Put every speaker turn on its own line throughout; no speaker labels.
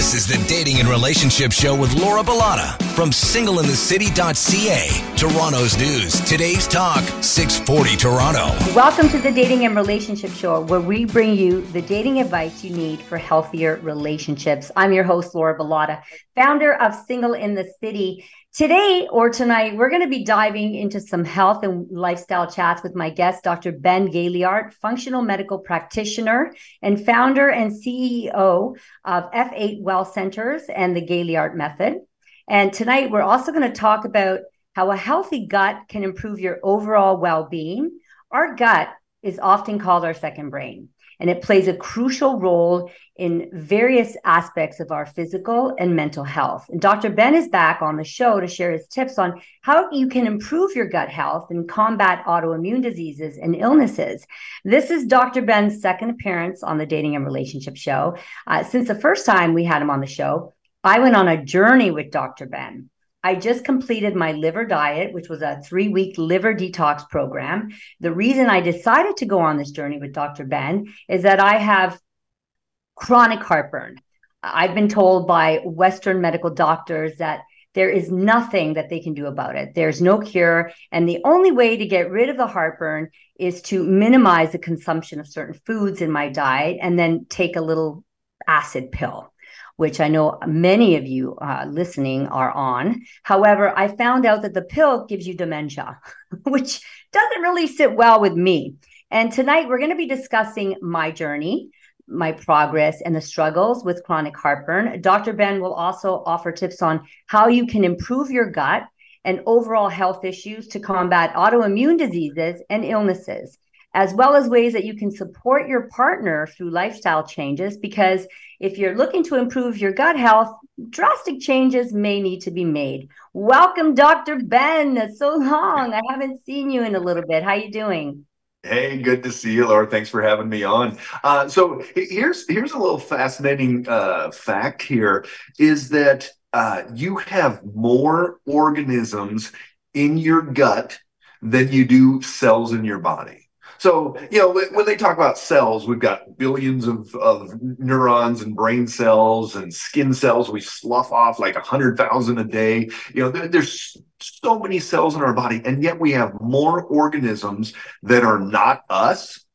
This is the Dating and Relationship Show with Laura Bilotta from singleinthecity.ca. Toronto's news. Today's talk, 640 Toronto.
Welcome to the Dating and Relationship Show, where we bring you the dating advice you need for healthier relationships. I'm your host, Laura Bilotta, founder of Single in the City. Today or tonight, we're going to be diving into some health and lifestyle chats with my guest, Dr. Ben Gaillard, functional medical practitioner and founder and CEO of F8 Well Centers and the Gaillard Method. And tonight, we're also going to talk about how a healthy gut can improve your overall well being. Our gut is often called our second brain and it plays a crucial role in various aspects of our physical and mental health. And Dr. Ben is back on the show to share his tips on how you can improve your gut health and combat autoimmune diseases and illnesses. This is Dr. Ben's second appearance on the Dating and Relationship Show. Uh, since the first time we had him on the show, I went on a journey with Dr. Ben. I just completed my liver diet, which was a three week liver detox program. The reason I decided to go on this journey with Dr. Ben is that I have chronic heartburn. I've been told by Western medical doctors that there is nothing that they can do about it. There's no cure. And the only way to get rid of the heartburn is to minimize the consumption of certain foods in my diet and then take a little acid pill which I know many of you uh, listening are on. However, I found out that the pill gives you dementia, which doesn't really sit well with me. And tonight we're going to be discussing my journey, my progress, and the struggles with chronic heartburn. Dr. Ben will also offer tips on how you can improve your gut and overall health issues to combat autoimmune diseases and illnesses as well as ways that you can support your partner through lifestyle changes. Because if you're looking to improve your gut health, drastic changes may need to be made. Welcome, Dr. Ben. So long. I haven't seen you in a little bit. How are you doing?
Hey, good to see you, Laura. Thanks for having me on. Uh, so here's here's a little fascinating uh, fact. Here is that uh, you have more organisms in your gut than you do cells in your body. So, you know, when they talk about cells, we've got billions of, of neurons and brain cells and skin cells. We slough off like a hundred thousand a day. You know, there, there's so many cells in our body, and yet we have more organisms that are not us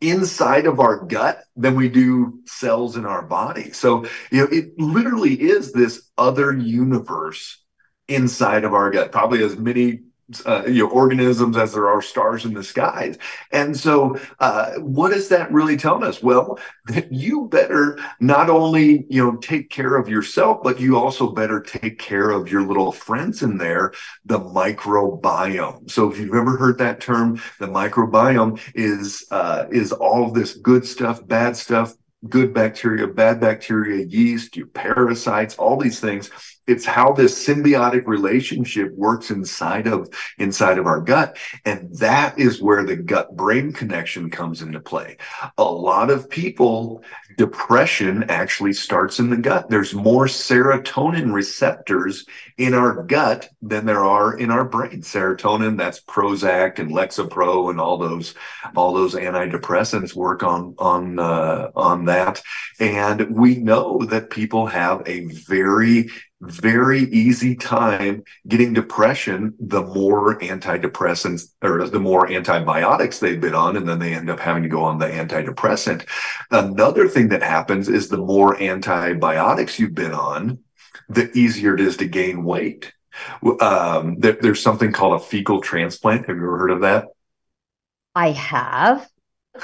inside of our gut than we do cells in our body. So, you know, it literally is this other universe inside of our gut, probably as many uh, you know organisms as there are stars in the skies. And so uh, what is that really telling us? Well that you better not only you know take care of yourself but you also better take care of your little friends in there the microbiome. So if you've ever heard that term the microbiome is uh, is all this good stuff bad stuff good bacteria bad bacteria yeast your parasites all these things it's how this symbiotic relationship works inside of inside of our gut. And that is where the gut brain connection comes into play. A lot of people depression actually starts in the gut. There's more serotonin receptors in our gut than there are in our brain. Serotonin that's prozac and lexapro and all those all those antidepressants work on on uh, on that. And we know that people have a very very easy time getting depression the more antidepressants or the more antibiotics they've been on and then they end up having to go on the antidepressant. Another thing that happens is the more antibiotics you've been on the easier it is to gain weight. Um, there, there's something called a fecal transplant. Have you ever heard of that?
I have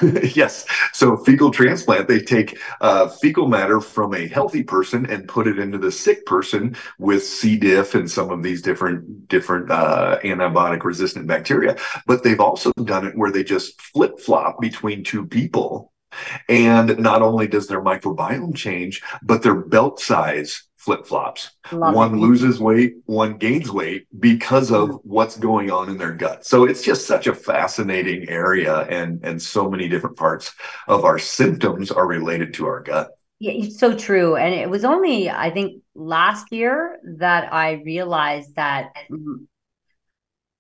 yes. So fecal transplant, they take uh, fecal matter from a healthy person and put it into the sick person with C. diff and some of these different different uh, antibiotic resistant bacteria. But they've also done it where they just flip flop between two people. And not only does their microbiome change, but their belt size flip flops. One it. loses weight, one gains weight because of what's going on in their gut. So it's just such a fascinating area and and so many different parts of our symptoms are related to our gut.
Yeah, it's so true. And it was only I think last year that I realized that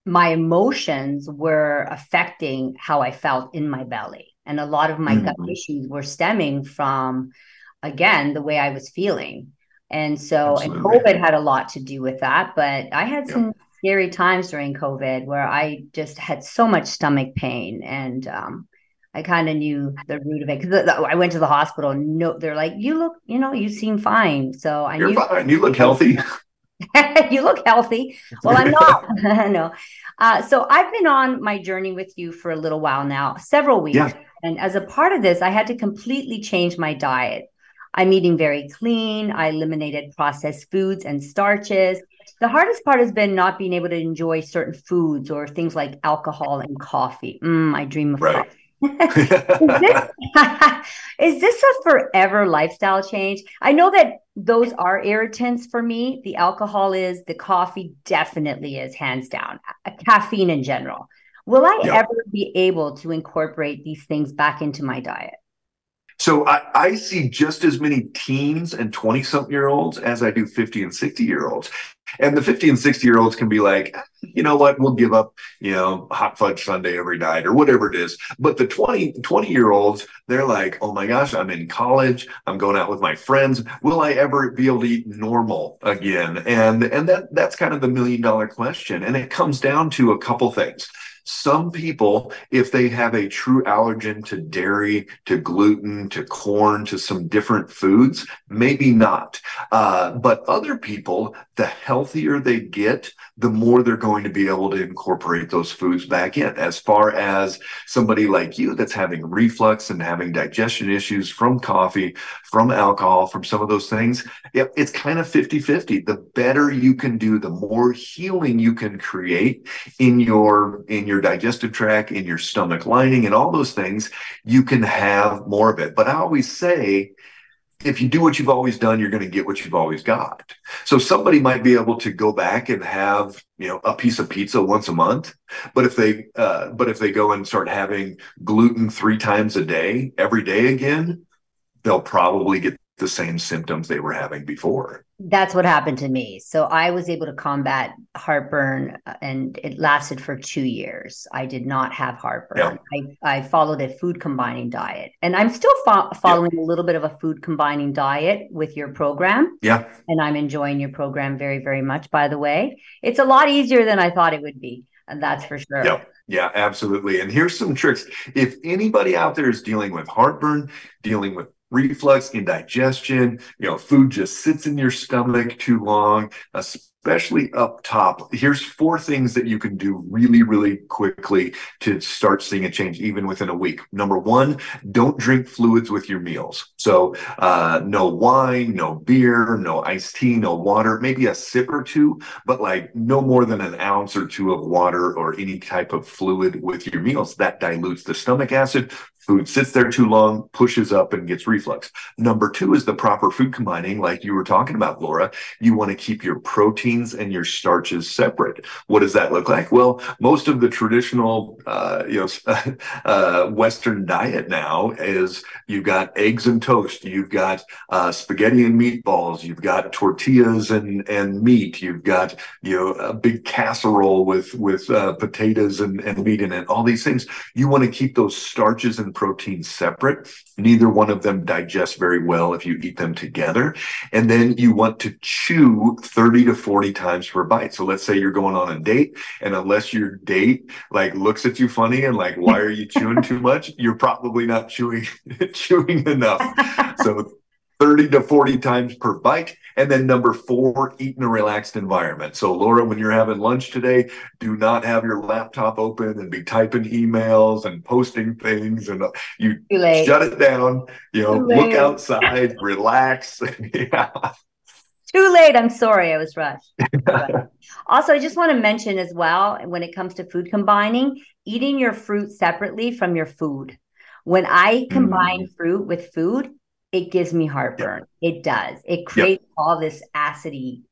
my emotions were affecting how I felt in my belly. And a lot of my mm-hmm. gut issues were stemming from again the way I was feeling And so, Absolutely. and COVID had a lot to do with that. But I had some yep. scary times during COVID where I just had so much stomach pain. And um, I kind of knew the root of it because I went to the hospital. No, they're like, you look, you know, you seem fine. So I
You're
knew
fine. You look healthy.
you look healthy. Well, I'm not. no. Uh, so I've been on my journey with you for a little while now, several weeks. Yeah. And as a part of this, I had to completely change my diet. I'm eating very clean. I eliminated processed foods and starches. The hardest part has been not being able to enjoy certain foods or things like alcohol and coffee. Mm, I dream of right. is, this, is this a forever lifestyle change? I know that those are irritants for me. The alcohol is, the coffee definitely is, hands down, caffeine in general. Will I ever be able to incorporate these things back into my diet?
So I, I, see just as many teens and 20 something year olds as I do 50 and 60 year olds. And the 50 and 60 year olds can be like, you know what, we'll give up, you know, hot fudge sundae every night or whatever it is. But the 20, 20 year olds, they're like, oh my gosh, I'm in college. I'm going out with my friends. Will I ever be able to eat normal again? And, and that, that's kind of the million dollar question. And it comes down to a couple things. Some people, if they have a true allergen to dairy, to gluten, to corn, to some different foods, maybe not. Uh, but other people, the healthier they get, the more they're going to be able to incorporate those foods back in. As far as somebody like you that's having reflux and having digestion issues from coffee, from alcohol, from some of those things, it's kind of 50 50. The better you can do, the more healing you can create in your, in your digestive tract, in your stomach lining, and all those things, you can have more of it. But I always say, if you do what you've always done, you're going to get what you've always got. So somebody might be able to go back and have, you know, a piece of pizza once a month. But if they, uh, but if they go and start having gluten three times a day, every day again, they'll probably get the same symptoms they were having before.
That's what happened to me. So I was able to combat heartburn uh, and it lasted for two years. I did not have heartburn. Yeah. I, I followed a food combining diet and I'm still fo- following yeah. a little bit of a food combining diet with your program.
Yeah.
And I'm enjoying your program very, very much, by the way. It's a lot easier than I thought it would be. And that's for sure.
Yeah. Yeah, absolutely. And here's some tricks. If anybody out there is dealing with heartburn, dealing with reflux, indigestion, you know, food just sits in your stomach too long, especially up top. Here's four things that you can do really, really quickly to start seeing a change, even within a week. Number one, don't drink fluids with your meals. So, uh, no wine, no beer, no iced tea, no water, maybe a sip or two, but like no more than an ounce or two of water or any type of fluid with your meals. That dilutes the stomach acid, Food sits there too long, pushes up, and gets reflux. Number two is the proper food combining, like you were talking about, Laura. You want to keep your proteins and your starches separate. What does that look like? Well, most of the traditional, uh, you know, uh, Western diet now is you've got eggs and toast, you've got uh, spaghetti and meatballs, you've got tortillas and and meat, you've got you know a big casserole with with uh, potatoes and, and meat in it. All these things. You want to keep those starches and proteins separate. Neither one of them digest very well if you eat them together. And then you want to chew 30 to 40 times per bite. So let's say you're going on a date and unless your date like looks at you funny and like, why are you chewing too much? You're probably not chewing, chewing enough. So 30 to 40 times per bite. And then number four, eat in a relaxed environment. So, Laura, when you're having lunch today, do not have your laptop open and be typing emails and posting things. And uh, you shut it down, you know, look outside, relax. yeah.
Too late. I'm sorry. I was rushed. also, I just want to mention as well when it comes to food combining, eating your fruit separately from your food. When I combine mm. fruit with food, it gives me heartburn. Yeah. It does. It creates yeah. all this acidity.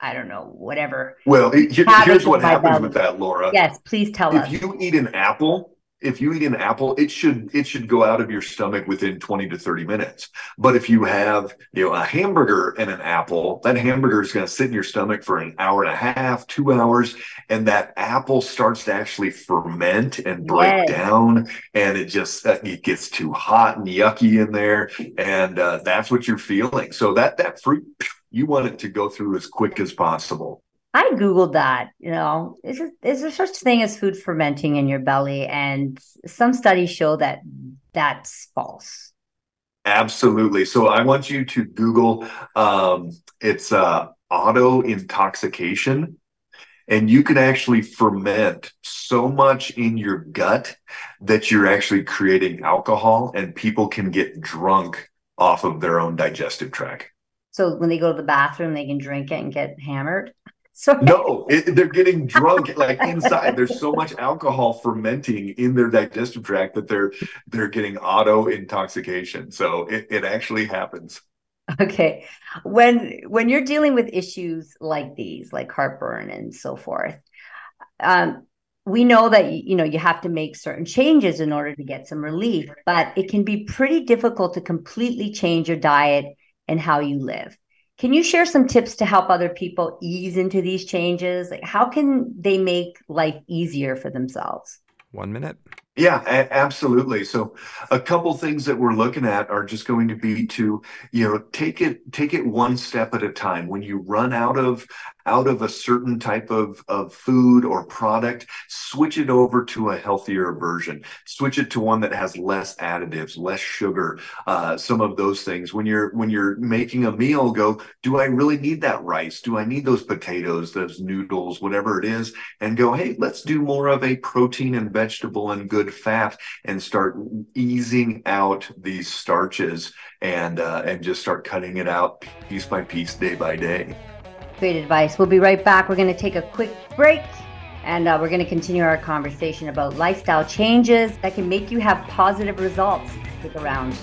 I don't know, whatever.
Well, it, here's what happens with that, Laura.
Yes, please tell
if
us.
If you eat an apple if you eat an apple, it should it should go out of your stomach within 20 to 30 minutes. But if you have, you know, a hamburger and an apple, that hamburger is going to sit in your stomach for an hour and a half, two hours, and that apple starts to actually ferment and break yes. down, and it just uh, it gets too hot and yucky in there, and uh, that's what you're feeling. So that that fruit, you want it to go through as quick as possible.
I googled that. You know, is it, is there such thing as food fermenting in your belly? And some studies show that that's false.
Absolutely. So I want you to Google. Um, it's uh, auto intoxication, and you can actually ferment so much in your gut that you're actually creating alcohol, and people can get drunk off of their own digestive tract.
So when they go to the bathroom, they can drink it and get hammered.
So no, it, they're getting drunk like inside. There's so much alcohol fermenting in their digestive tract that they're they're getting auto intoxication. So it, it actually happens.
Okay. When when you're dealing with issues like these, like heartburn and so forth, um, we know that you know you have to make certain changes in order to get some relief, but it can be pretty difficult to completely change your diet and how you live. Can you share some tips to help other people ease into these changes? Like how can they make life easier for themselves?
One minute.
Yeah, a- absolutely. So a couple things that we're looking at are just going to be to, you know, take it take it one step at a time. When you run out of out of a certain type of, of food or product, switch it over to a healthier version. Switch it to one that has less additives, less sugar, uh, some of those things. When you're when you're making a meal, go, do I really need that rice? Do I need those potatoes, those noodles, whatever it is? And go, hey, let's do more of a protein and vegetable and good fat and start easing out these starches and uh, and just start cutting it out piece by piece, day by day.
Great advice. We'll be right back. We're going to take a quick break and uh, we're going to continue our conversation about lifestyle changes that can make you have positive results. Stick around.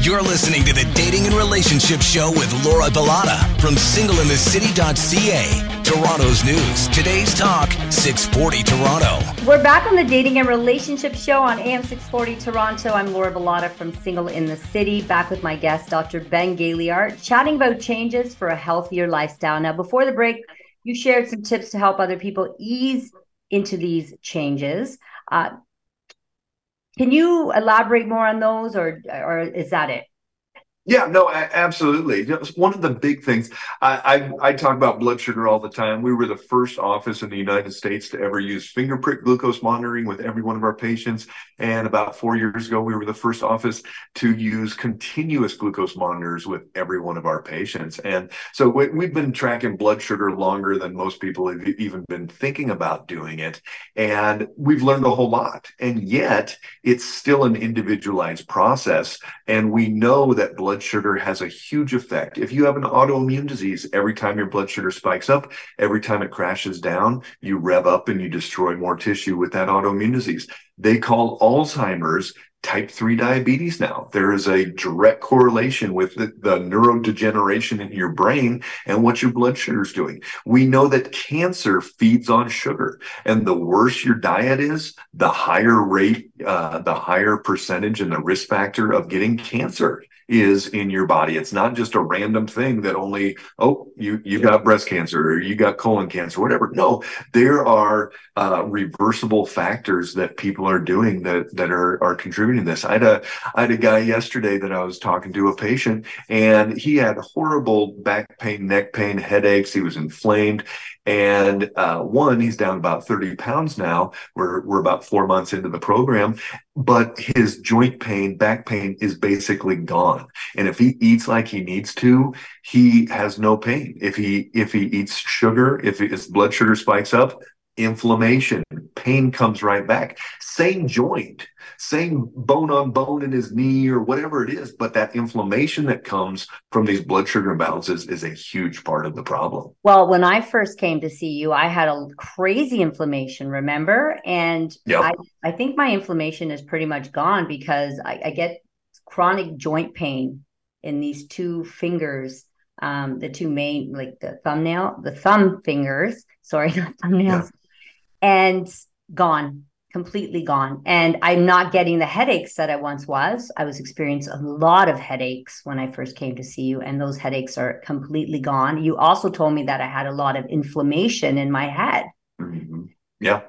You're listening to the Dating and Relationship Show with Laura Bilotta from singleinthecity.ca. Toronto's news. Today's talk, 640 Toronto.
We're back on the Dating and Relationship Show on AM 640 Toronto. I'm Laura Bilotta from Single in the City, back with my guest, Dr. Ben Gaillard, chatting about changes for a healthier lifestyle. Now, before the break, you shared some tips to help other people ease into these changes. Uh, can you elaborate more on those, or or is that it?
Yeah, no, absolutely. One of the big things I, I, I talk about blood sugar all the time. We were the first office in the United States to ever use finger prick glucose monitoring with every one of our patients. And about four years ago, we were the first office to use continuous glucose monitors with every one of our patients. And so we, we've been tracking blood sugar longer than most people have even been thinking about doing it. And we've learned a whole lot. And yet, it's still an individualized process. And we know that blood blood sugar has a huge effect. If you have an autoimmune disease, every time your blood sugar spikes up, every time it crashes down, you rev up and you destroy more tissue with that autoimmune disease. They call Alzheimer's type 3 diabetes now. There is a direct correlation with the, the, neurodegeneration in your brain and what your blood sugar is doing. We know that cancer feeds on sugar, and the worse your diet is, the higher rate, uh, the higher percentage and the risk factor of getting cancer is in your body. It's not just a random thing that only, oh, you, you got breast cancer or you got colon cancer, whatever. No, there are uh, reversible factors that people are doing that, that are, are contributing to this. I had a, I had a guy yesterday that I was talking to a patient and he had horrible back pain, neck pain, headaches. He was inflamed. And uh, one, he's down about 30 pounds now. We're, we're about four months into the program, but his joint pain, back pain is basically gone. And if he eats like he needs to, he has no pain. If he, if he eats sugar, if his blood sugar spikes up, inflammation, pain comes right back. Same joint, same bone on bone in his knee or whatever it is, but that inflammation that comes from these blood sugar imbalances is a huge part of the problem.
Well, when I first came to see you, I had a crazy inflammation, remember? And yep. I, I think my inflammation is pretty much gone because I, I get chronic joint pain in these two fingers um, the two main, like the thumbnail, the thumb fingers, sorry, not thumbnails. And gone, completely gone. And I'm not getting the headaches that I once was. I was experiencing a lot of headaches when I first came to see you, and those headaches are completely gone. You also told me that I had a lot of inflammation in my head.
Mm-hmm. Yeah.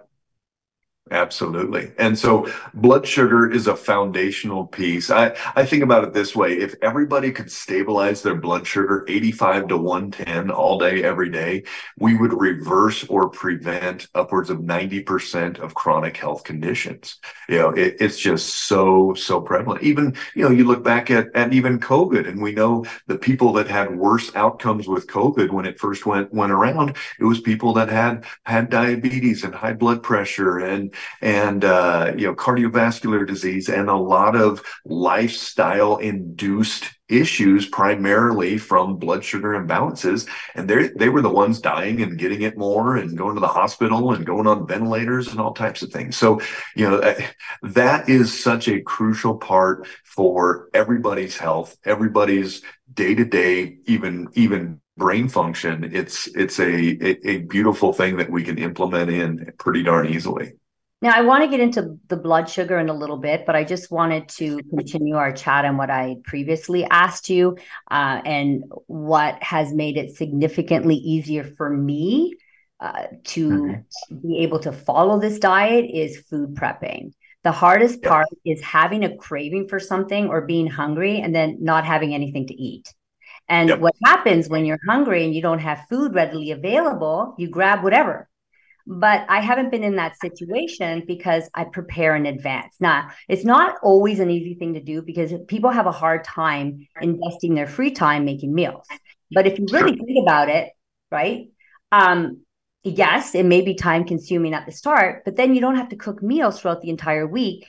Absolutely. And so blood sugar is a foundational piece. I, I think about it this way. If everybody could stabilize their blood sugar 85 to 110 all day, every day, we would reverse or prevent upwards of 90% of chronic health conditions. You know, it, it's just so, so prevalent. Even, you know, you look back at, at even COVID and we know the people that had worse outcomes with COVID when it first went, went around, it was people that had, had diabetes and high blood pressure and, and uh, you know cardiovascular disease and a lot of lifestyle induced issues primarily from blood sugar imbalances. And they they were the ones dying and getting it more and going to the hospital and going on ventilators and all types of things. So you know uh, that is such a crucial part for everybody's health everybody's day to day even even brain function. It's it's a, a, a beautiful thing that we can implement in pretty darn easily
now, I want to get into the blood sugar in a little bit, but I just wanted to continue our chat on what I previously asked you uh, and what has made it significantly easier for me uh, to mm-hmm. be able to follow this diet is food prepping. The hardest part is having a craving for something or being hungry and then not having anything to eat. And yep. what happens when you're hungry and you don't have food readily available, you grab whatever but I haven't been in that situation because I prepare in advance. Now, it's not always an easy thing to do because people have a hard time investing their free time making meals. But if you really think about it, right? Um, yes, it may be time consuming at the start, but then you don't have to cook meals throughout the entire week.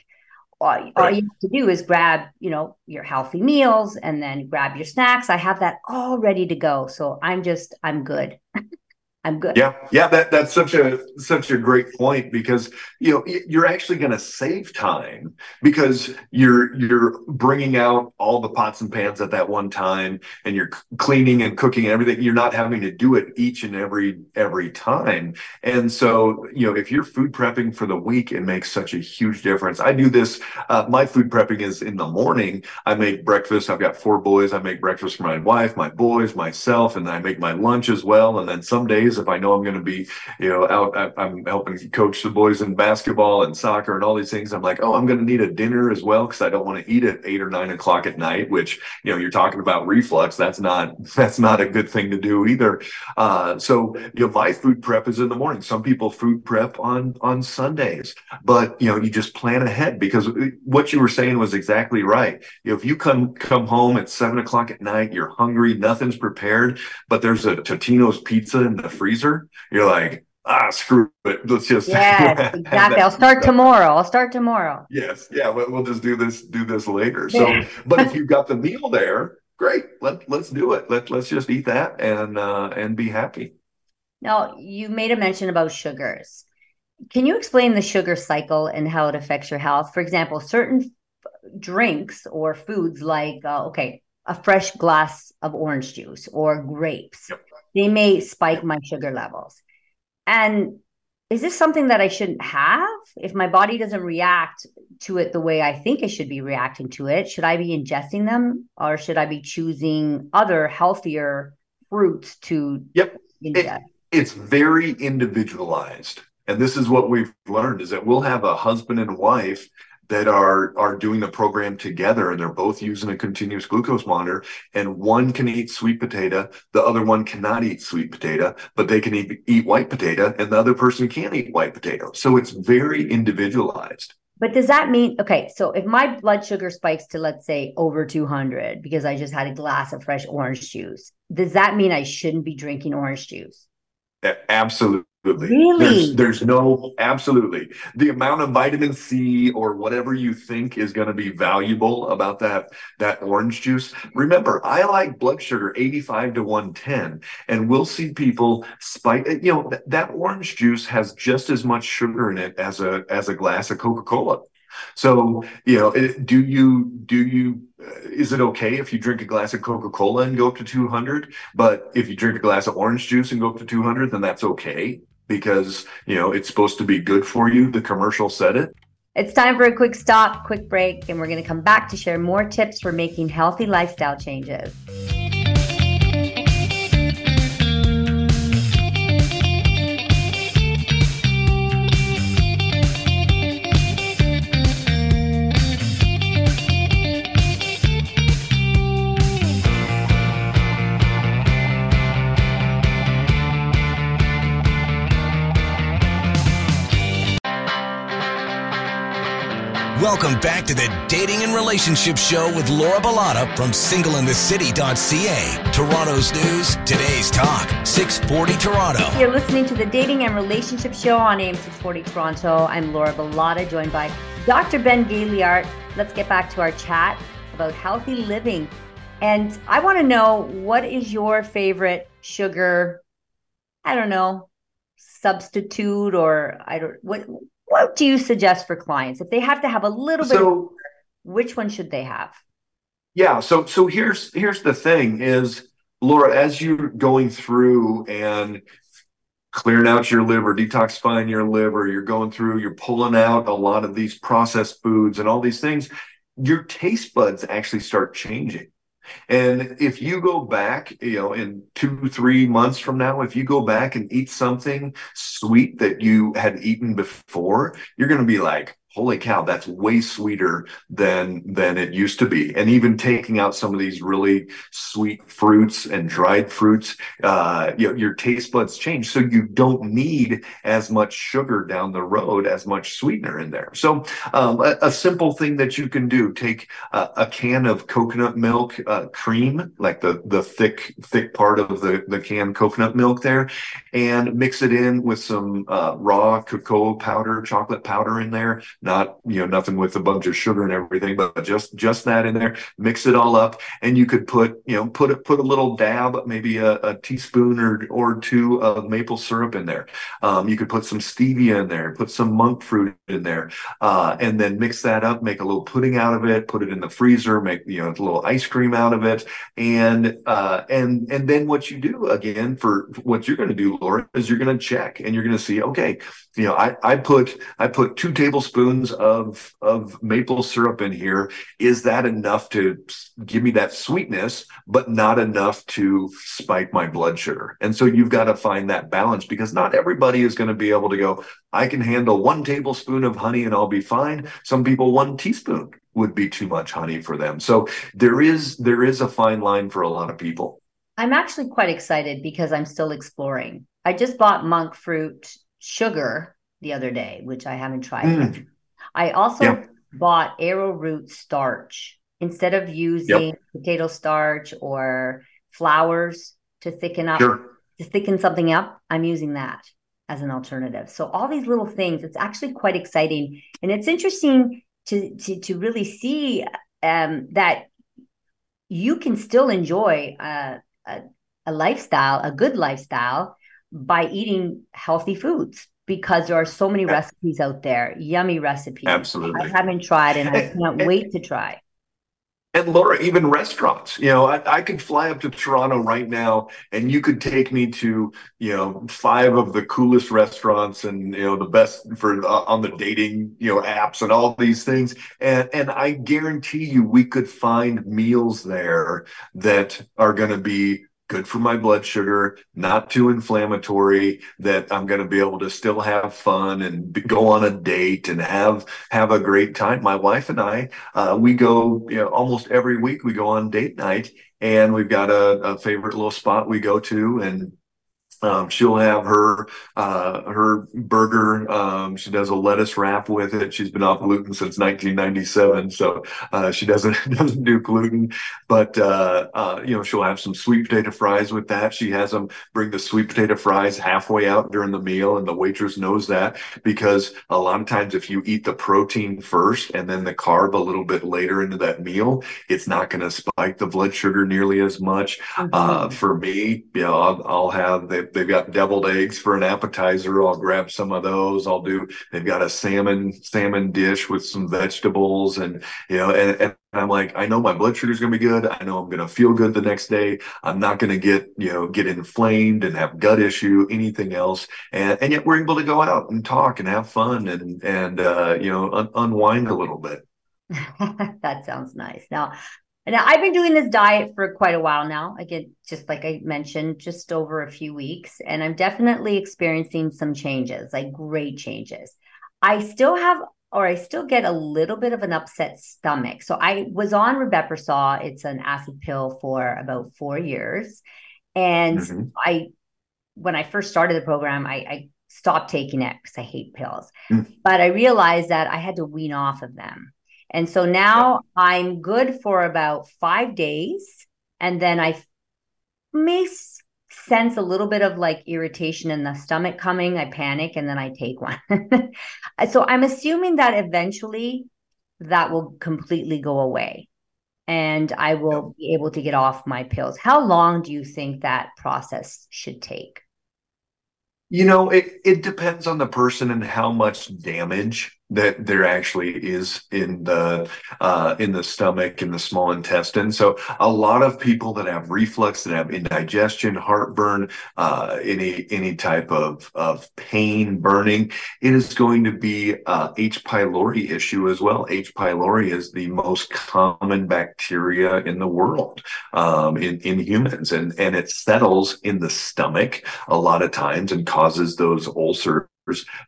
All, all, you have to do is grab, you know, your healthy meals and then grab your snacks. I have that all ready to go. So I'm just, I'm good. I'm good.
Yeah, yeah, that that's such a such a great point because you know you're actually going to save time because you're you're bringing out all the pots and pans at that one time and you're cleaning and cooking and everything. You're not having to do it each and every every time. And so you know if you're food prepping for the week, it makes such a huge difference. I do this. Uh, my food prepping is in the morning. I make breakfast. I've got four boys. I make breakfast for my wife, my boys, myself, and I make my lunch as well. And then some days if I know I'm going to be, you know, out, I'm helping coach the boys in basketball and soccer and all these things. I'm like, oh, I'm going to need a dinner as well because I don't want to eat at eight or nine o'clock at night. Which you know, you're talking about reflux. That's not that's not a good thing to do either. Uh, so you know, my food prep is in the morning. Some people food prep on on Sundays, but you know, you just plan ahead because what you were saying was exactly right. You know, if you come come home at seven o'clock at night, you're hungry, nothing's prepared, but there's a Totino's pizza in the freezer, you're like, ah, screw it. Let's just
yes, exactly. I'll start tomorrow. I'll start tomorrow.
Yes, yeah. We'll, we'll just do this do this later. So, but if you've got the meal there, great. Let let's do it. Let let's just eat that and uh, and be happy.
Now, you made a mention about sugars. Can you explain the sugar cycle and how it affects your health? For example, certain drinks or foods like uh, okay, a fresh glass of orange juice or grapes. Yep they may spike my sugar levels. And is this something that I shouldn't have? If my body doesn't react to it the way I think it should be reacting to it, should I be ingesting them or should I be choosing other healthier fruits to
yep. ingest? It, it's very individualized. And this is what we've learned is that we'll have a husband and wife that are are doing the program together and they're both using a continuous glucose monitor and one can eat sweet potato the other one cannot eat sweet potato but they can eat, eat white potato and the other person can't eat white potato. So it's very individualized.
But does that mean okay so if my blood sugar spikes to let's say over 200 because i just had a glass of fresh orange juice does that mean i shouldn't be drinking orange juice?
Absolutely
Really?
There's, there's no, absolutely. The amount of vitamin C or whatever you think is going to be valuable about that, that orange juice. Remember, I like blood sugar 85 to 110, and we'll see people spike, you know, that, that orange juice has just as much sugar in it as a, as a glass of Coca Cola. So, you know, do you, do you, uh, is it okay if you drink a glass of Coca Cola and go up to 200? But if you drink a glass of orange juice and go up to 200, then that's okay because, you know, it's supposed to be good for you. The commercial said it.
It's time for a quick stop, quick break, and we're going to come back to share more tips for making healthy lifestyle changes.
Welcome back to the Dating and Relationship Show with Laura Bilotta from singleinthecity.ca. Toronto's news, today's talk, 640 Toronto.
You're listening to the Dating and Relationship Show on AM 640 Toronto. I'm Laura Bilotta, joined by Dr. Ben Gaillard. Let's get back to our chat about healthy living. And I want to know what is your favorite sugar? I don't know, substitute or I don't what what do you suggest for clients? If they have to have a little bit so, of, which one should they have?
Yeah so so here's here's the thing is laura as you're going through and clearing out your liver detoxifying your liver you're going through you're pulling out a lot of these processed foods and all these things your taste buds actually start changing and if you go back, you know, in two, three months from now, if you go back and eat something sweet that you had eaten before, you're going to be like, holy cow that's way sweeter than than it used to be. And even taking out some of these really sweet fruits and dried fruits uh, you know, your taste buds change. So you don't need as much sugar down the road as much sweetener in there. So um, a, a, simple thing that you can do take a, a can of coconut milk uh, cream like the the thick thick part of the the canned coconut milk there and mix it in with some uh, raw cocoa powder chocolate powder in there not you know nothing with a bunch of sugar and everything, but just just that in there. Mix it all up, and you could put you know put it put a little dab, maybe a, a, teaspoon or or two of maple syrup in there. Um, you could put some stevia in there, put some monk fruit in there, uh, and then mix that up. Make a little pudding out of it. Put it in the freezer. Make you know a little ice cream out of it, and uh, and and then what you do again for what you're going to do, Laura, is you're going to check and you're going to see okay, you know I I put I put two tablespoons tablespoons of of maple syrup in here. Is that enough to give me that sweetness but not enough to spike my blood sugar? And so you've got to find that balance because not everybody is going to be able to go i can handle one tablespoon of honey and i'll be fine. Some people one teaspoon would be too much honey for them. So there is there is a fine line for a lot of people.
I'm actually quite excited because i'm still exploring. I just bought monk fruit sugar the other day, which I haven't tried. Mm. I also bought arrowroot starch instead of using yep. potato starch or flours to thicken up sure. to thicken something up. I'm using that as an alternative. So all these little things, it's actually quite exciting, and it's interesting to to to really see um, that you can still enjoy a, a, a lifestyle, a good lifestyle, by eating healthy foods because there are so many recipes out there, yummy recipes.
Absolutely.
I haven't tried and I can't wait to try.
And Laura, even restaurants, you know, I, I, could fly up to Toronto right now and you could take me to, you know, five of the coolest restaurants and, you know, the best for uh, on the dating, you know, apps and all these things. And, and I guarantee you we could find meals there that are going to be good for my blood sugar, not too inflammatory, that I'm going to be able to still have fun and go on a date and have have a great time. My wife and I, uh, we go you know, almost every week. We go on date night, and we've got a, a favorite little spot we go to, and um, she'll have her uh, her burger. Um, she does a lettuce wrap with it. She's been off gluten since 1997, so uh, she doesn't doesn't do gluten. But uh, uh, you know, she'll have some sweet potato fries with that. She has them bring the sweet potato fries halfway out during the meal, and the waitress knows that because a lot of times if you eat the protein first and then the carb a little bit later into that meal, it's not going to spike the blood sugar nearly as much. Mm-hmm. Uh, for me, you know, I'll, I'll have the they've got deviled eggs for an appetizer. I'll grab some of those. I'll do. They've got a salmon salmon dish with some vegetables, and you know, and, and I'm like, I know my blood sugar is going to be good. I know I'm going to feel good the next day. I'm not going to get, you know, get inflamed and have gut issue, anything else. And, and yet we're able to go out and talk and have fun and, and, uh, you know, un- unwind a little bit.
that sounds nice. Now, now I've been doing this diet for quite a while now. Again, just like I mentioned, just over a few weeks, and I'm definitely experiencing some changes, like great changes. I still have or I still get a little bit of an upset stomach. So I was on Rabeprazole. It's an acid pill for about four years. And mm-hmm. I, when I first started the program, I, I stopped taking it because I hate pills. Mm-hmm. But I realized that I had to wean off of them. And so now yeah. I'm good for about five days. And then I may sense a little bit of like irritation in the stomach coming, I panic and then I take one. so I'm assuming that eventually that will completely go away and I will be able to get off my pills. How long do you think that process should take?
You know, it, it depends on the person and how much damage that there actually is in the uh, in the stomach in the small intestine. So a lot of people that have reflux, that have indigestion, heartburn, uh, any any type of of pain, burning, it is going to be uh, H. pylori issue as well. H. pylori is the most common bacteria in the world um, in in humans, and and it settles in the stomach a lot of times and causes those ulcers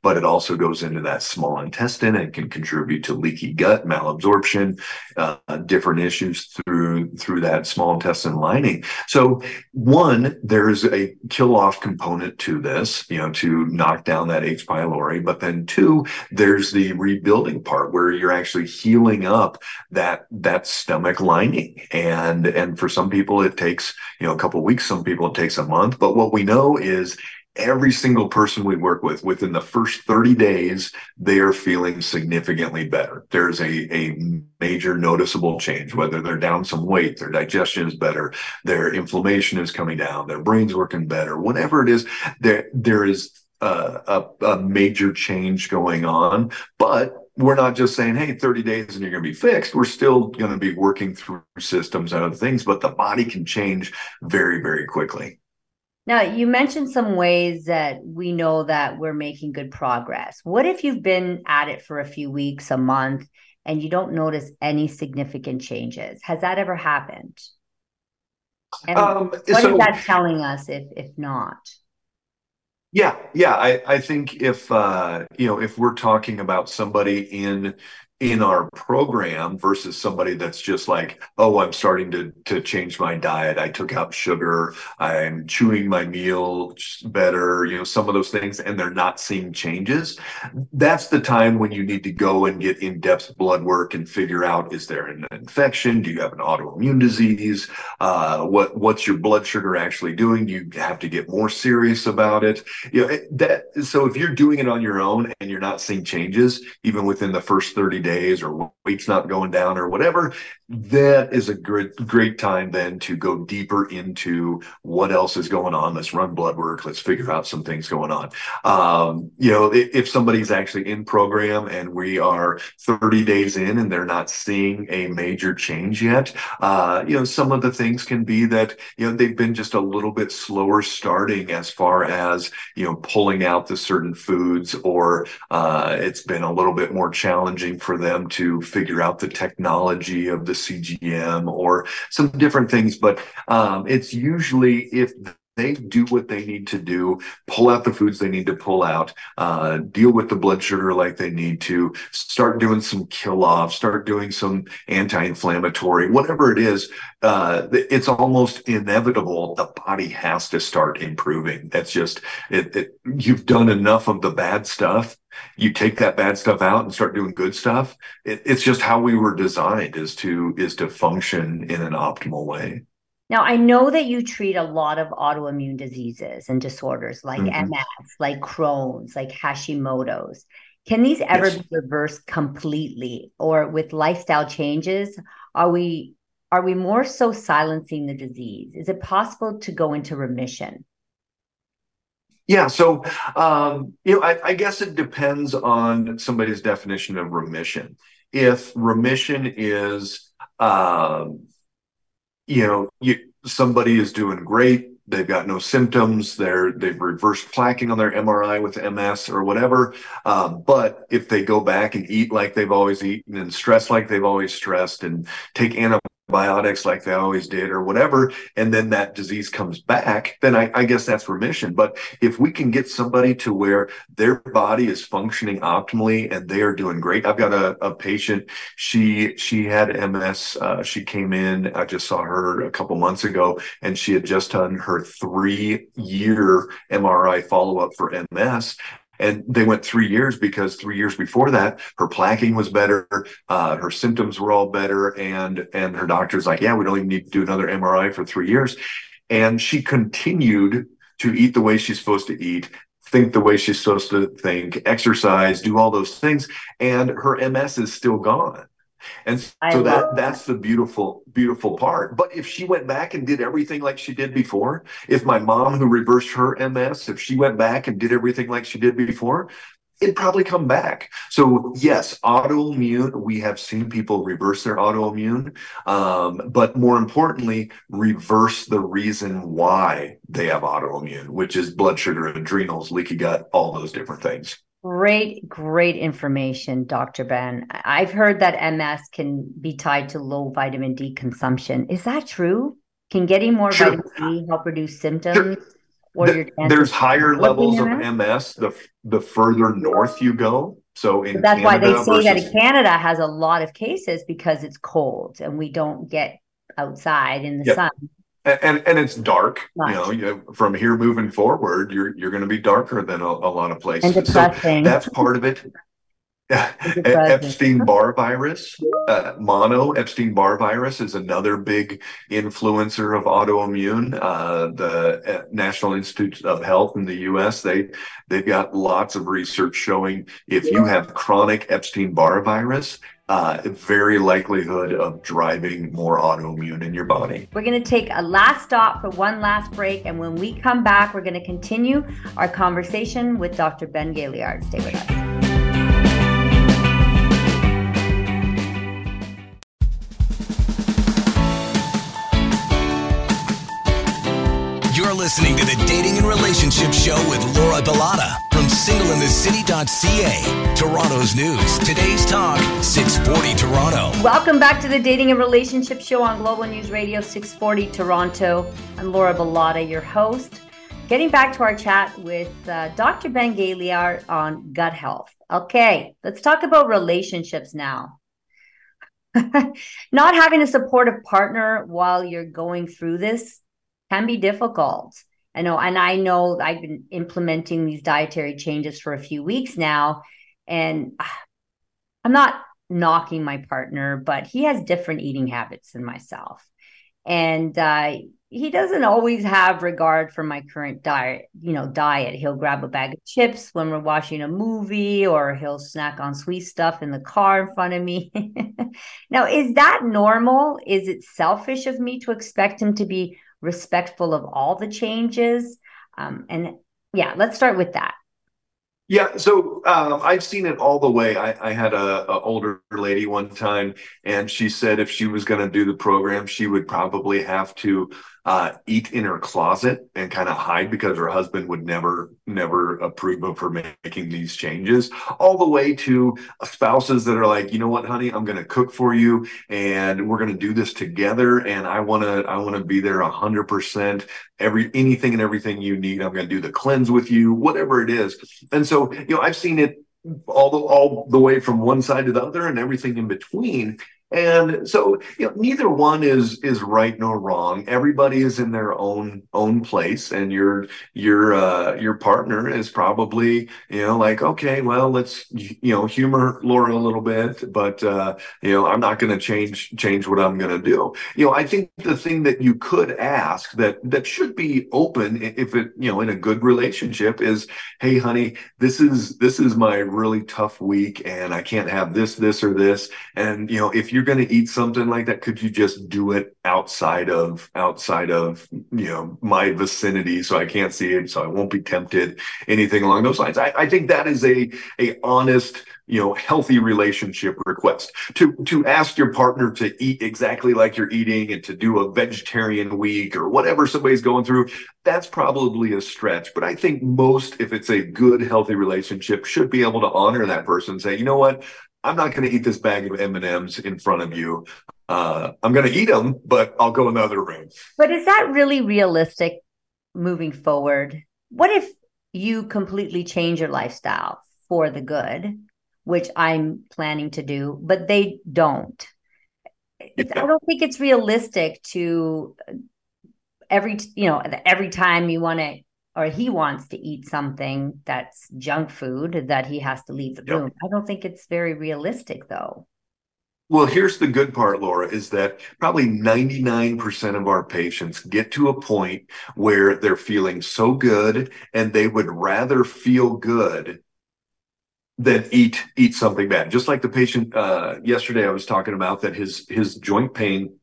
but it also goes into that small intestine and can contribute to leaky gut, malabsorption, uh, different issues through through that small intestine lining. So, one, there's a kill off component to this, you know, to knock down that H. pylori. But then, two, there's the rebuilding part where you're actually healing up that that stomach lining. And and for some people, it takes you know a couple weeks. Some people it takes a month. But what we know is every single person we work with within the first 30 days they are feeling significantly better there's a, a major noticeable change whether they're down some weight their digestion is better their inflammation is coming down their brain's working better whatever it is there there is a, a, a major change going on but we're not just saying, hey, 30 days and you're going to be fixed. We're still going to be working through systems and other things, but the body can change very, very quickly.
Now, you mentioned some ways that we know that we're making good progress. What if you've been at it for a few weeks, a month, and you don't notice any significant changes? Has that ever happened? And um, what so, is that telling us if if not?
Yeah, yeah. I, I think if uh, you know if we're talking about somebody in in our program versus somebody that's just like, oh, I'm starting to to change my diet. I took out sugar. I'm chewing my meal better. You know, some of those things, and they're not seeing changes. That's the time when you need to go and get in depth blood work and figure out: is there an infection? Do you have an autoimmune disease? Uh, what what's your blood sugar actually doing? Do you have to get more serious about it? You know, that. So if you're doing it on your own and you're not seeing changes, even within the first 30 days days or weight's not going down or whatever, that is a great great time then to go deeper into what else is going on. Let's run blood work. Let's figure out some things going on. Um, you know, if, if somebody's actually in program and we are 30 days in and they're not seeing a major change yet, uh, you know, some of the things can be that you know they've been just a little bit slower starting as far as you know pulling out the certain foods, or uh, it's been a little bit more challenging for them to figure out the technology of the CGM or some different things. But um, it's usually if they do what they need to do, pull out the foods they need to pull out, uh, deal with the blood sugar like they need to, start doing some kill off, start doing some anti inflammatory, whatever it is. Uh, it's almost inevitable. The body has to start improving. That's just, it, it, you've done enough of the bad stuff you take that bad stuff out and start doing good stuff it, it's just how we were designed is to is to function in an optimal way
now i know that you treat a lot of autoimmune diseases and disorders like mm-hmm. ms like crohn's like hashimoto's can these ever yes. be reversed completely or with lifestyle changes are we are we more so silencing the disease is it possible to go into remission
Yeah, so um, you know, I, I, guess it depends on somebody's definition of remission. If remission is, um, you know, you, somebody is doing great, they've got no symptoms, they're they've reversed plaquing on their MRI with MS or whatever. Um, but if they go back and eat like they've always eaten and stress like they've always stressed and take antibiotics antibiotics like they always did or whatever, and then that disease comes back, then I, I, guess that's remission. But if we can get somebody to where their body is functioning optimally and they are doing great, I've got a, a patient. She she had MS. Uh, she came in. I just saw her a couple months ago, and she had just done her three year MRI follow up for MS, and they went three years because three years before that, her plaquing was better, uh, her symptoms were all better, and and her doctor's like, yeah, we don't even need to do another MRI for three years. And she continued to eat the way she's supposed to eat, think the way she's supposed to think, exercise, do all those things, and her MS is still gone. And so that that's the beautiful beautiful part. But if she went back and did everything like she did before, if my mom who reversed her MS, if she went back and did everything like she did before, it'd probably come back. So yes, autoimmune, we have seen people reverse their autoimmune, um, but more importantly, reverse the reason why they have autoimmune, which is blood sugar, adrenals, leaky gut, all those different things.
Great, great information, Dr. Ben. I've heard that MS can be tied to low vitamin D consumption. Is that true? Can getting more sure. vitamin D help reduce symptoms? Sure.
Or the, there's higher levels of MS the the further north you go. So in
that's
Canada
why they say
versus...
that Canada has a lot of cases because it's cold and we don't get outside in the yep. sun
and and it's dark you know you, from here moving forward you're you're going to be darker than a, a lot of places
and depressing.
so that's part of it Epstein Barr virus, uh, mono Epstein Barr virus is another big influencer of autoimmune. Uh, the uh, National institutes of Health in the U.S. they they've got lots of research showing if you have chronic Epstein Barr virus, uh, very likelihood of driving more autoimmune in your body.
We're going to take a last stop for one last break. And when we come back, we're going to continue our conversation with Dr. Ben Gaillard. Stay with us.
Listening to the Dating and Relationship Show with Laura Bilotta from singleinthecity.ca. Toronto's news. Today's talk, 640 Toronto.
Welcome back to the Dating and Relationship Show on Global News Radio 640 Toronto. I'm Laura Bilotta, your host. Getting back to our chat with uh, Dr. Ben Gaillard on gut health. Okay, let's talk about relationships now. Not having a supportive partner while you're going through this can be difficult. I know, and I know I've been implementing these dietary changes for a few weeks now, and I'm not knocking my partner, but he has different eating habits than myself. And uh, he doesn't always have regard for my current diet, you know, diet. He'll grab a bag of chips when we're watching a movie, or he'll snack on sweet stuff in the car in front of me. now, is that normal? Is it selfish of me to expect him to be respectful of all the changes. Um, and yeah, let's start with that.
Yeah, so um, I've seen it all the way. I, I had a, a, older lady one time, and she said if she was going to do the program, she would probably have to uh, eat in her closet and kind of hide because her husband would never, never approve of her making these changes. All the way to spouses that are like, you know what, honey, I'm going to cook for you, and we're going to do this together, and I want to, I want to be there a hundred percent. Every anything and everything you need, I'm going to do the cleanse with you, whatever it is. And so, you know, I've seen it all the all the way from one side to the other and everything in between and so you know neither one is is right nor wrong. Everybody is in their own own place and your your uh your partner is probably you know like okay well let's you know humor laura a little bit but uh you know i'm not going to change change what i'm going to do. You know i think the thing that you could ask that that should be open if it you know in a good relationship is hey honey this is this is my really tough week and i can't have this this or this. And you know if you you're going to eat something like that, could you just do it outside of outside of you know my vicinity so I can't see it, so I won't be tempted, anything along those lines? I, I think that is a a honest you know healthy relationship request. To to ask your partner to eat exactly like you're eating and to do a vegetarian week or whatever somebody's going through that's probably a stretch. But i think most if it's a good healthy relationship should be able to honor that person and say you know what i'm not going to eat this bag of m&ms in front of you. Uh, i'm going to eat them but i'll go in the other room.
But is that really realistic moving forward? What if you completely change your lifestyle for the good which I'm planning to do, but they don't. It's, I don't think it's realistic to every you know every time you want to or he wants to eat something that's junk food that he has to leave the yep. room. I don't think it's very realistic though.
Well, here's the good part, Laura, is that probably 99% of our patients get to a point where they're feeling so good and they would rather feel good than eat eat something bad. Just like the patient uh, yesterday, I was talking about that his his joint pain,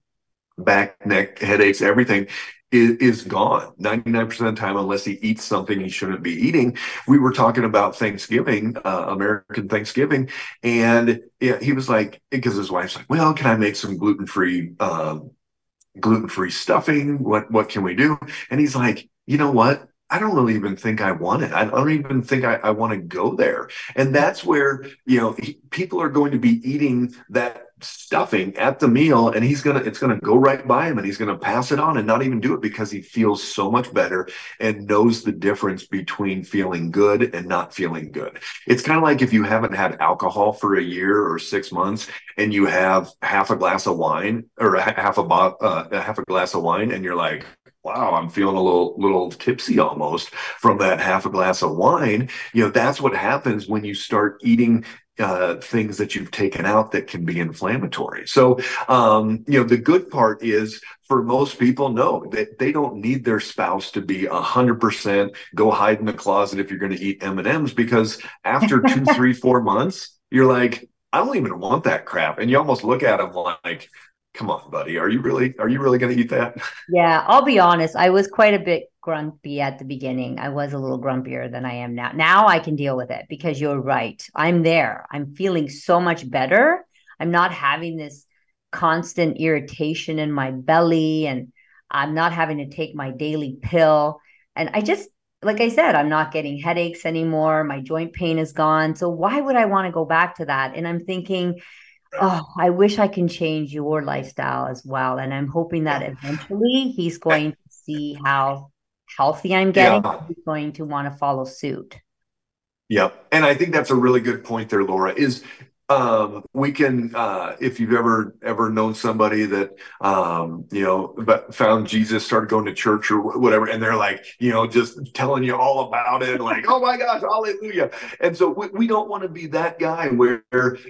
back, neck, headaches, everything is, is gone. 99% of the time unless he eats something he shouldn't be eating. We were talking about thanksgiving uh, american thanksgiving and he was like because his wife's like well can i make some gluten-free um, gluten-free stuffing? What what can we do? And he's like you know what? I don't really even think I want it. I don't even think I, I want to go there. And that's where, you know, he, people are going to be eating that stuffing at the meal and he's to, it's to go right by him and he's to pass it on and not even do it because he feels so much better and knows the difference between feeling good and not feeling good. It's kind of like if you haven't had alcohol for a year or six months and you have half a glass of wine or a half a, uh, half a glass of wine and you're like, wow, I'm feeling a little little tipsy almost from that half a glass of wine. You know, that's what happens when you start eating uh, things that you've taken out that can be inflammatory. So, um, you know, the good part is for most people, no, that they, they don't need their spouse to be a hundred percent go hide in the closet if you're going to eat M and M's because after two, three, four months, you're like, I don't even want that crap, and you almost look at them like, come on, buddy, are you really are you really going to eat that?
Yeah, I'll be honest. I was quite a bit grumpy at the beginning. I was a little grumpier than I am now. Now I can deal with it because you're right. I'm there. I'm feeling so much better. I'm not having this constant irritation in my belly and I'm not having to take my daily pill. And I just like I said, I'm not getting headaches anymore. My joint pain is gone. So why would I want to go back to that? And I'm thinking, oh, I wish I can change your lifestyle as well. And I'm hoping that eventually he's going to see how healthy I'm getting. Yeah. Going to want to follow suit.
Yep. And I think that's a really good point there, Laura, is um, we can uh, if you've ever ever known somebody that um, you know but found jesus started going to church or whatever and they're like you know just telling you all about it like oh my gosh hallelujah and so we, we don't want to be that guy where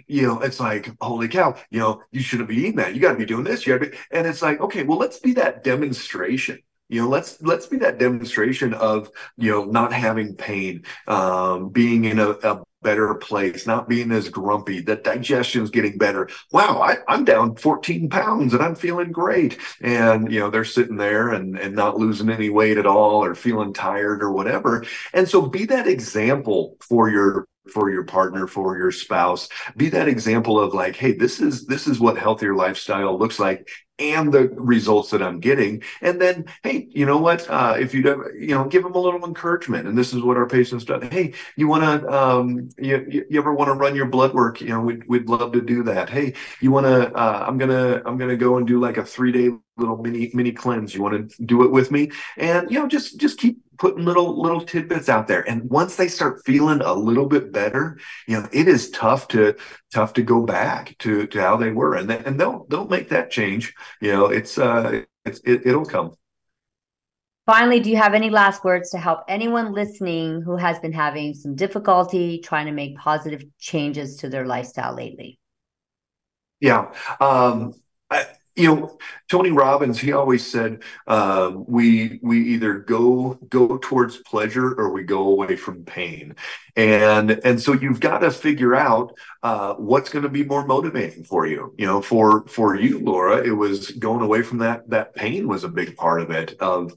you know it's like holy cow you know you shouldn't be eating that you got to be doing this you got to be and it's like okay well let's be that demonstration you know let's let's be that demonstration of you know not having pain um, being in a, a better place, not being as grumpy, that digestion's getting better. Wow, I, am down 14 pounds and I'm feeling great. And, you know, they're sitting there and, and not losing any weight at all or feeling tired or whatever. And so be that example for your for your partner for your spouse be that example of like hey this is this is what healthier lifestyle looks like and the results that I'm getting. And then, hey, you know what? Uh, if you you know, give them a little encouragement. And this is what our patients do. Hey, you want to, um, you, you ever want to run your blood work? You know, we'd, we'd love to do that. Hey, you want to, uh, I'm going to, I'm going to go and do like a three day little mini, mini cleanse. You want to do it with me? And, you know, just, just keep putting little little tidbits out there and once they start feeling a little bit better you know it is tough to tough to go back to to how they were. And they, and they'll they'll make that change. You know it's uh it's it, it'll come.
Finally do you have any last words to help anyone listening who has been having some difficulty trying to make positive changes to their lifestyle lately?
Yeah um I, you know tony robbins he always said um, we we either go go towards pleasure or we go away from pain. And and so you've got to figure out uh, what's going to be more motivating for you. You know for for you laura it was going away from that that pain was a big part of it of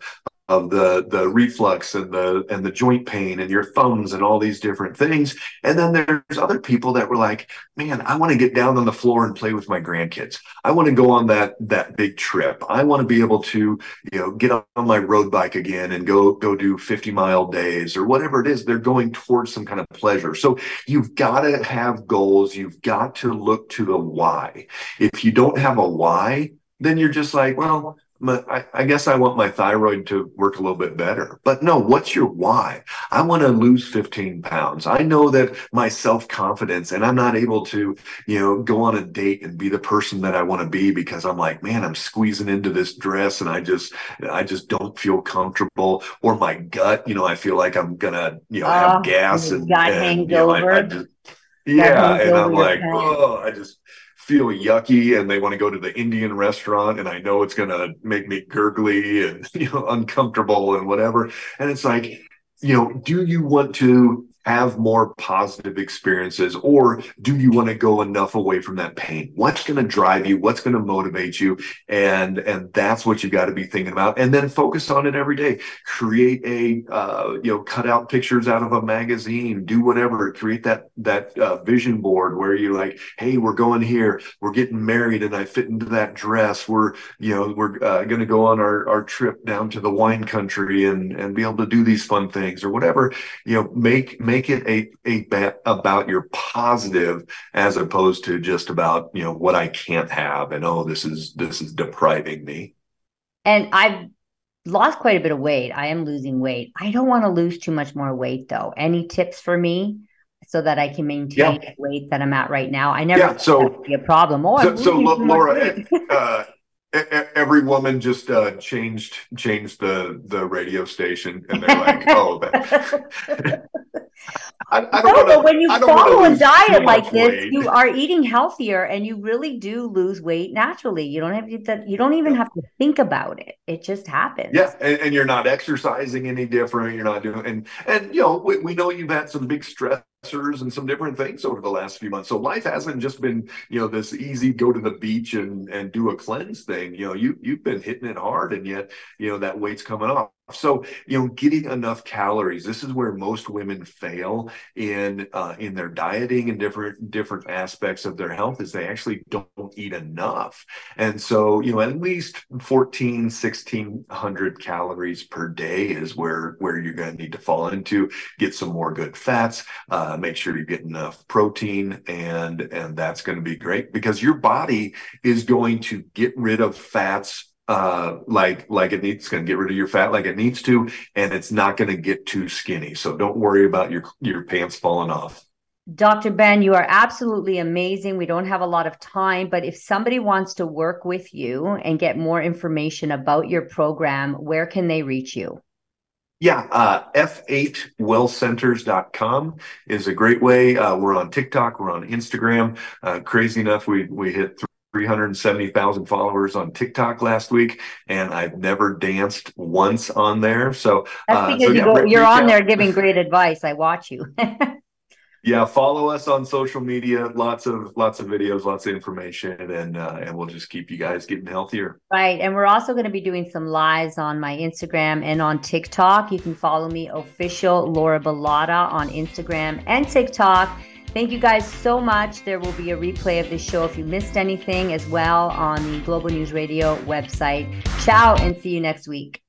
of the the reflux and the and the joint pain and your thumbs and all these different things. And then there's other people that were like man i want to get down on the floor and play with my grandkids. I want to go on that that big trip. I want to be able to you know get on my road bike again and go go do 50 mile days or whatever it is they're going towards some kind of pleasure. So you've got to have goals. You've got to look to the why. If you don't have a why then you're just like well I, I, guess I want my thyroid to work a little bit better. But no, what's your why? I want to lose 15 pounds. I know that my self confidence and I'm not able to, you know, go on a date and be the person that I want to be because I'm like, man, I'm squeezing into this dress and I just, I just don't feel comfortable or my gut, you know, I feel like I'm going to, you know, have oh, gas and, and you know, I, I just, yeah. And I'm like, oh, I just, feel yucky and they want to go to the Indian restaurant and I know it's going to make me gurgly and you know uncomfortable and whatever. And it's like you know do you want to have more positive experiences or do you want to go enough away from that pain? What's going to drive you? What's going to motivate you? And and that's what you got to be thinking about. And then focus on it every day. Create a uh, you know cut out pictures out of a magazine. Do whatever. Create that that uh, vision board where you're like hey we're going here. We're getting married and i fit into that dress. We're you know we're uh, going to go on our our trip down to the wine country and and be able to do these fun things or whatever. You know make make it a, a bet about your positive as opposed to just about you know what i can't have and oh this is this is depriving me
and i've lost quite a bit of weight i am losing weight i don't want to lose too much more weight though any tips for me so that I can maintain yeah. the weight that I'm at right now. I never yeah, so be a problem. Oh,
so, so Laura, uh, every woman just uh, changed changed the the radio station, and they're like, "Oh, that,
I, I no, wanna, but when you follow a diet like this, weight. you are eating healthier, and you really do lose weight naturally. You don't have to. You don't even have to think about it. It just happens.
Yeah, and, and you're not exercising any different. You're not doing, and and you know, we, we know you've had some big stress and some different things over the last few months. So life hasn't just been, you know, this easy go to the beach and and do a cleanse thing. You know, you you've been hitting it hard, and yet, you know, that weight's coming off. So, you know, getting enough calories. This is where most women fail in uh, in their dieting and different different aspects of their health is they actually don't eat enough. And so, you know, at least 14, 1600 calories per day is where where you're going to need to fall into. Get some more good fats. Uh, make sure you get enough protein, and and that's going to be great because your body is going to get rid of fats uh, like like it needs going to get rid of your fat like it needs to, and it's not going to get too skinny. So don't worry about your your pants falling off.
Dr. Ben, you are absolutely amazing. We don't have a lot of time, but if somebody wants to work with you and get more information about your program, where can they reach you?
Yeah, uh, f8wellcenters.com is a great way. Uh, we're on TikTok, we're on Instagram. Uh, crazy enough, we we hit 370,000 followers on TikTok last week, and I've never danced once on there. So
that's uh, because uh, so you go, you're on out. there giving great advice. I watch you.
yeah, follow us on social media. Lots of lots of videos, lots of information, and uh, and we'll just keep you guys getting healthier.
Right, and we're also going to be doing some lives on my Instagram and on TikTok. You can follow me official Laura Bilotta on Instagram and TikTok. Thank you guys so much. There will be a replay of this show if you missed anything as well on the Global News Radio website. Ciao and see you next week.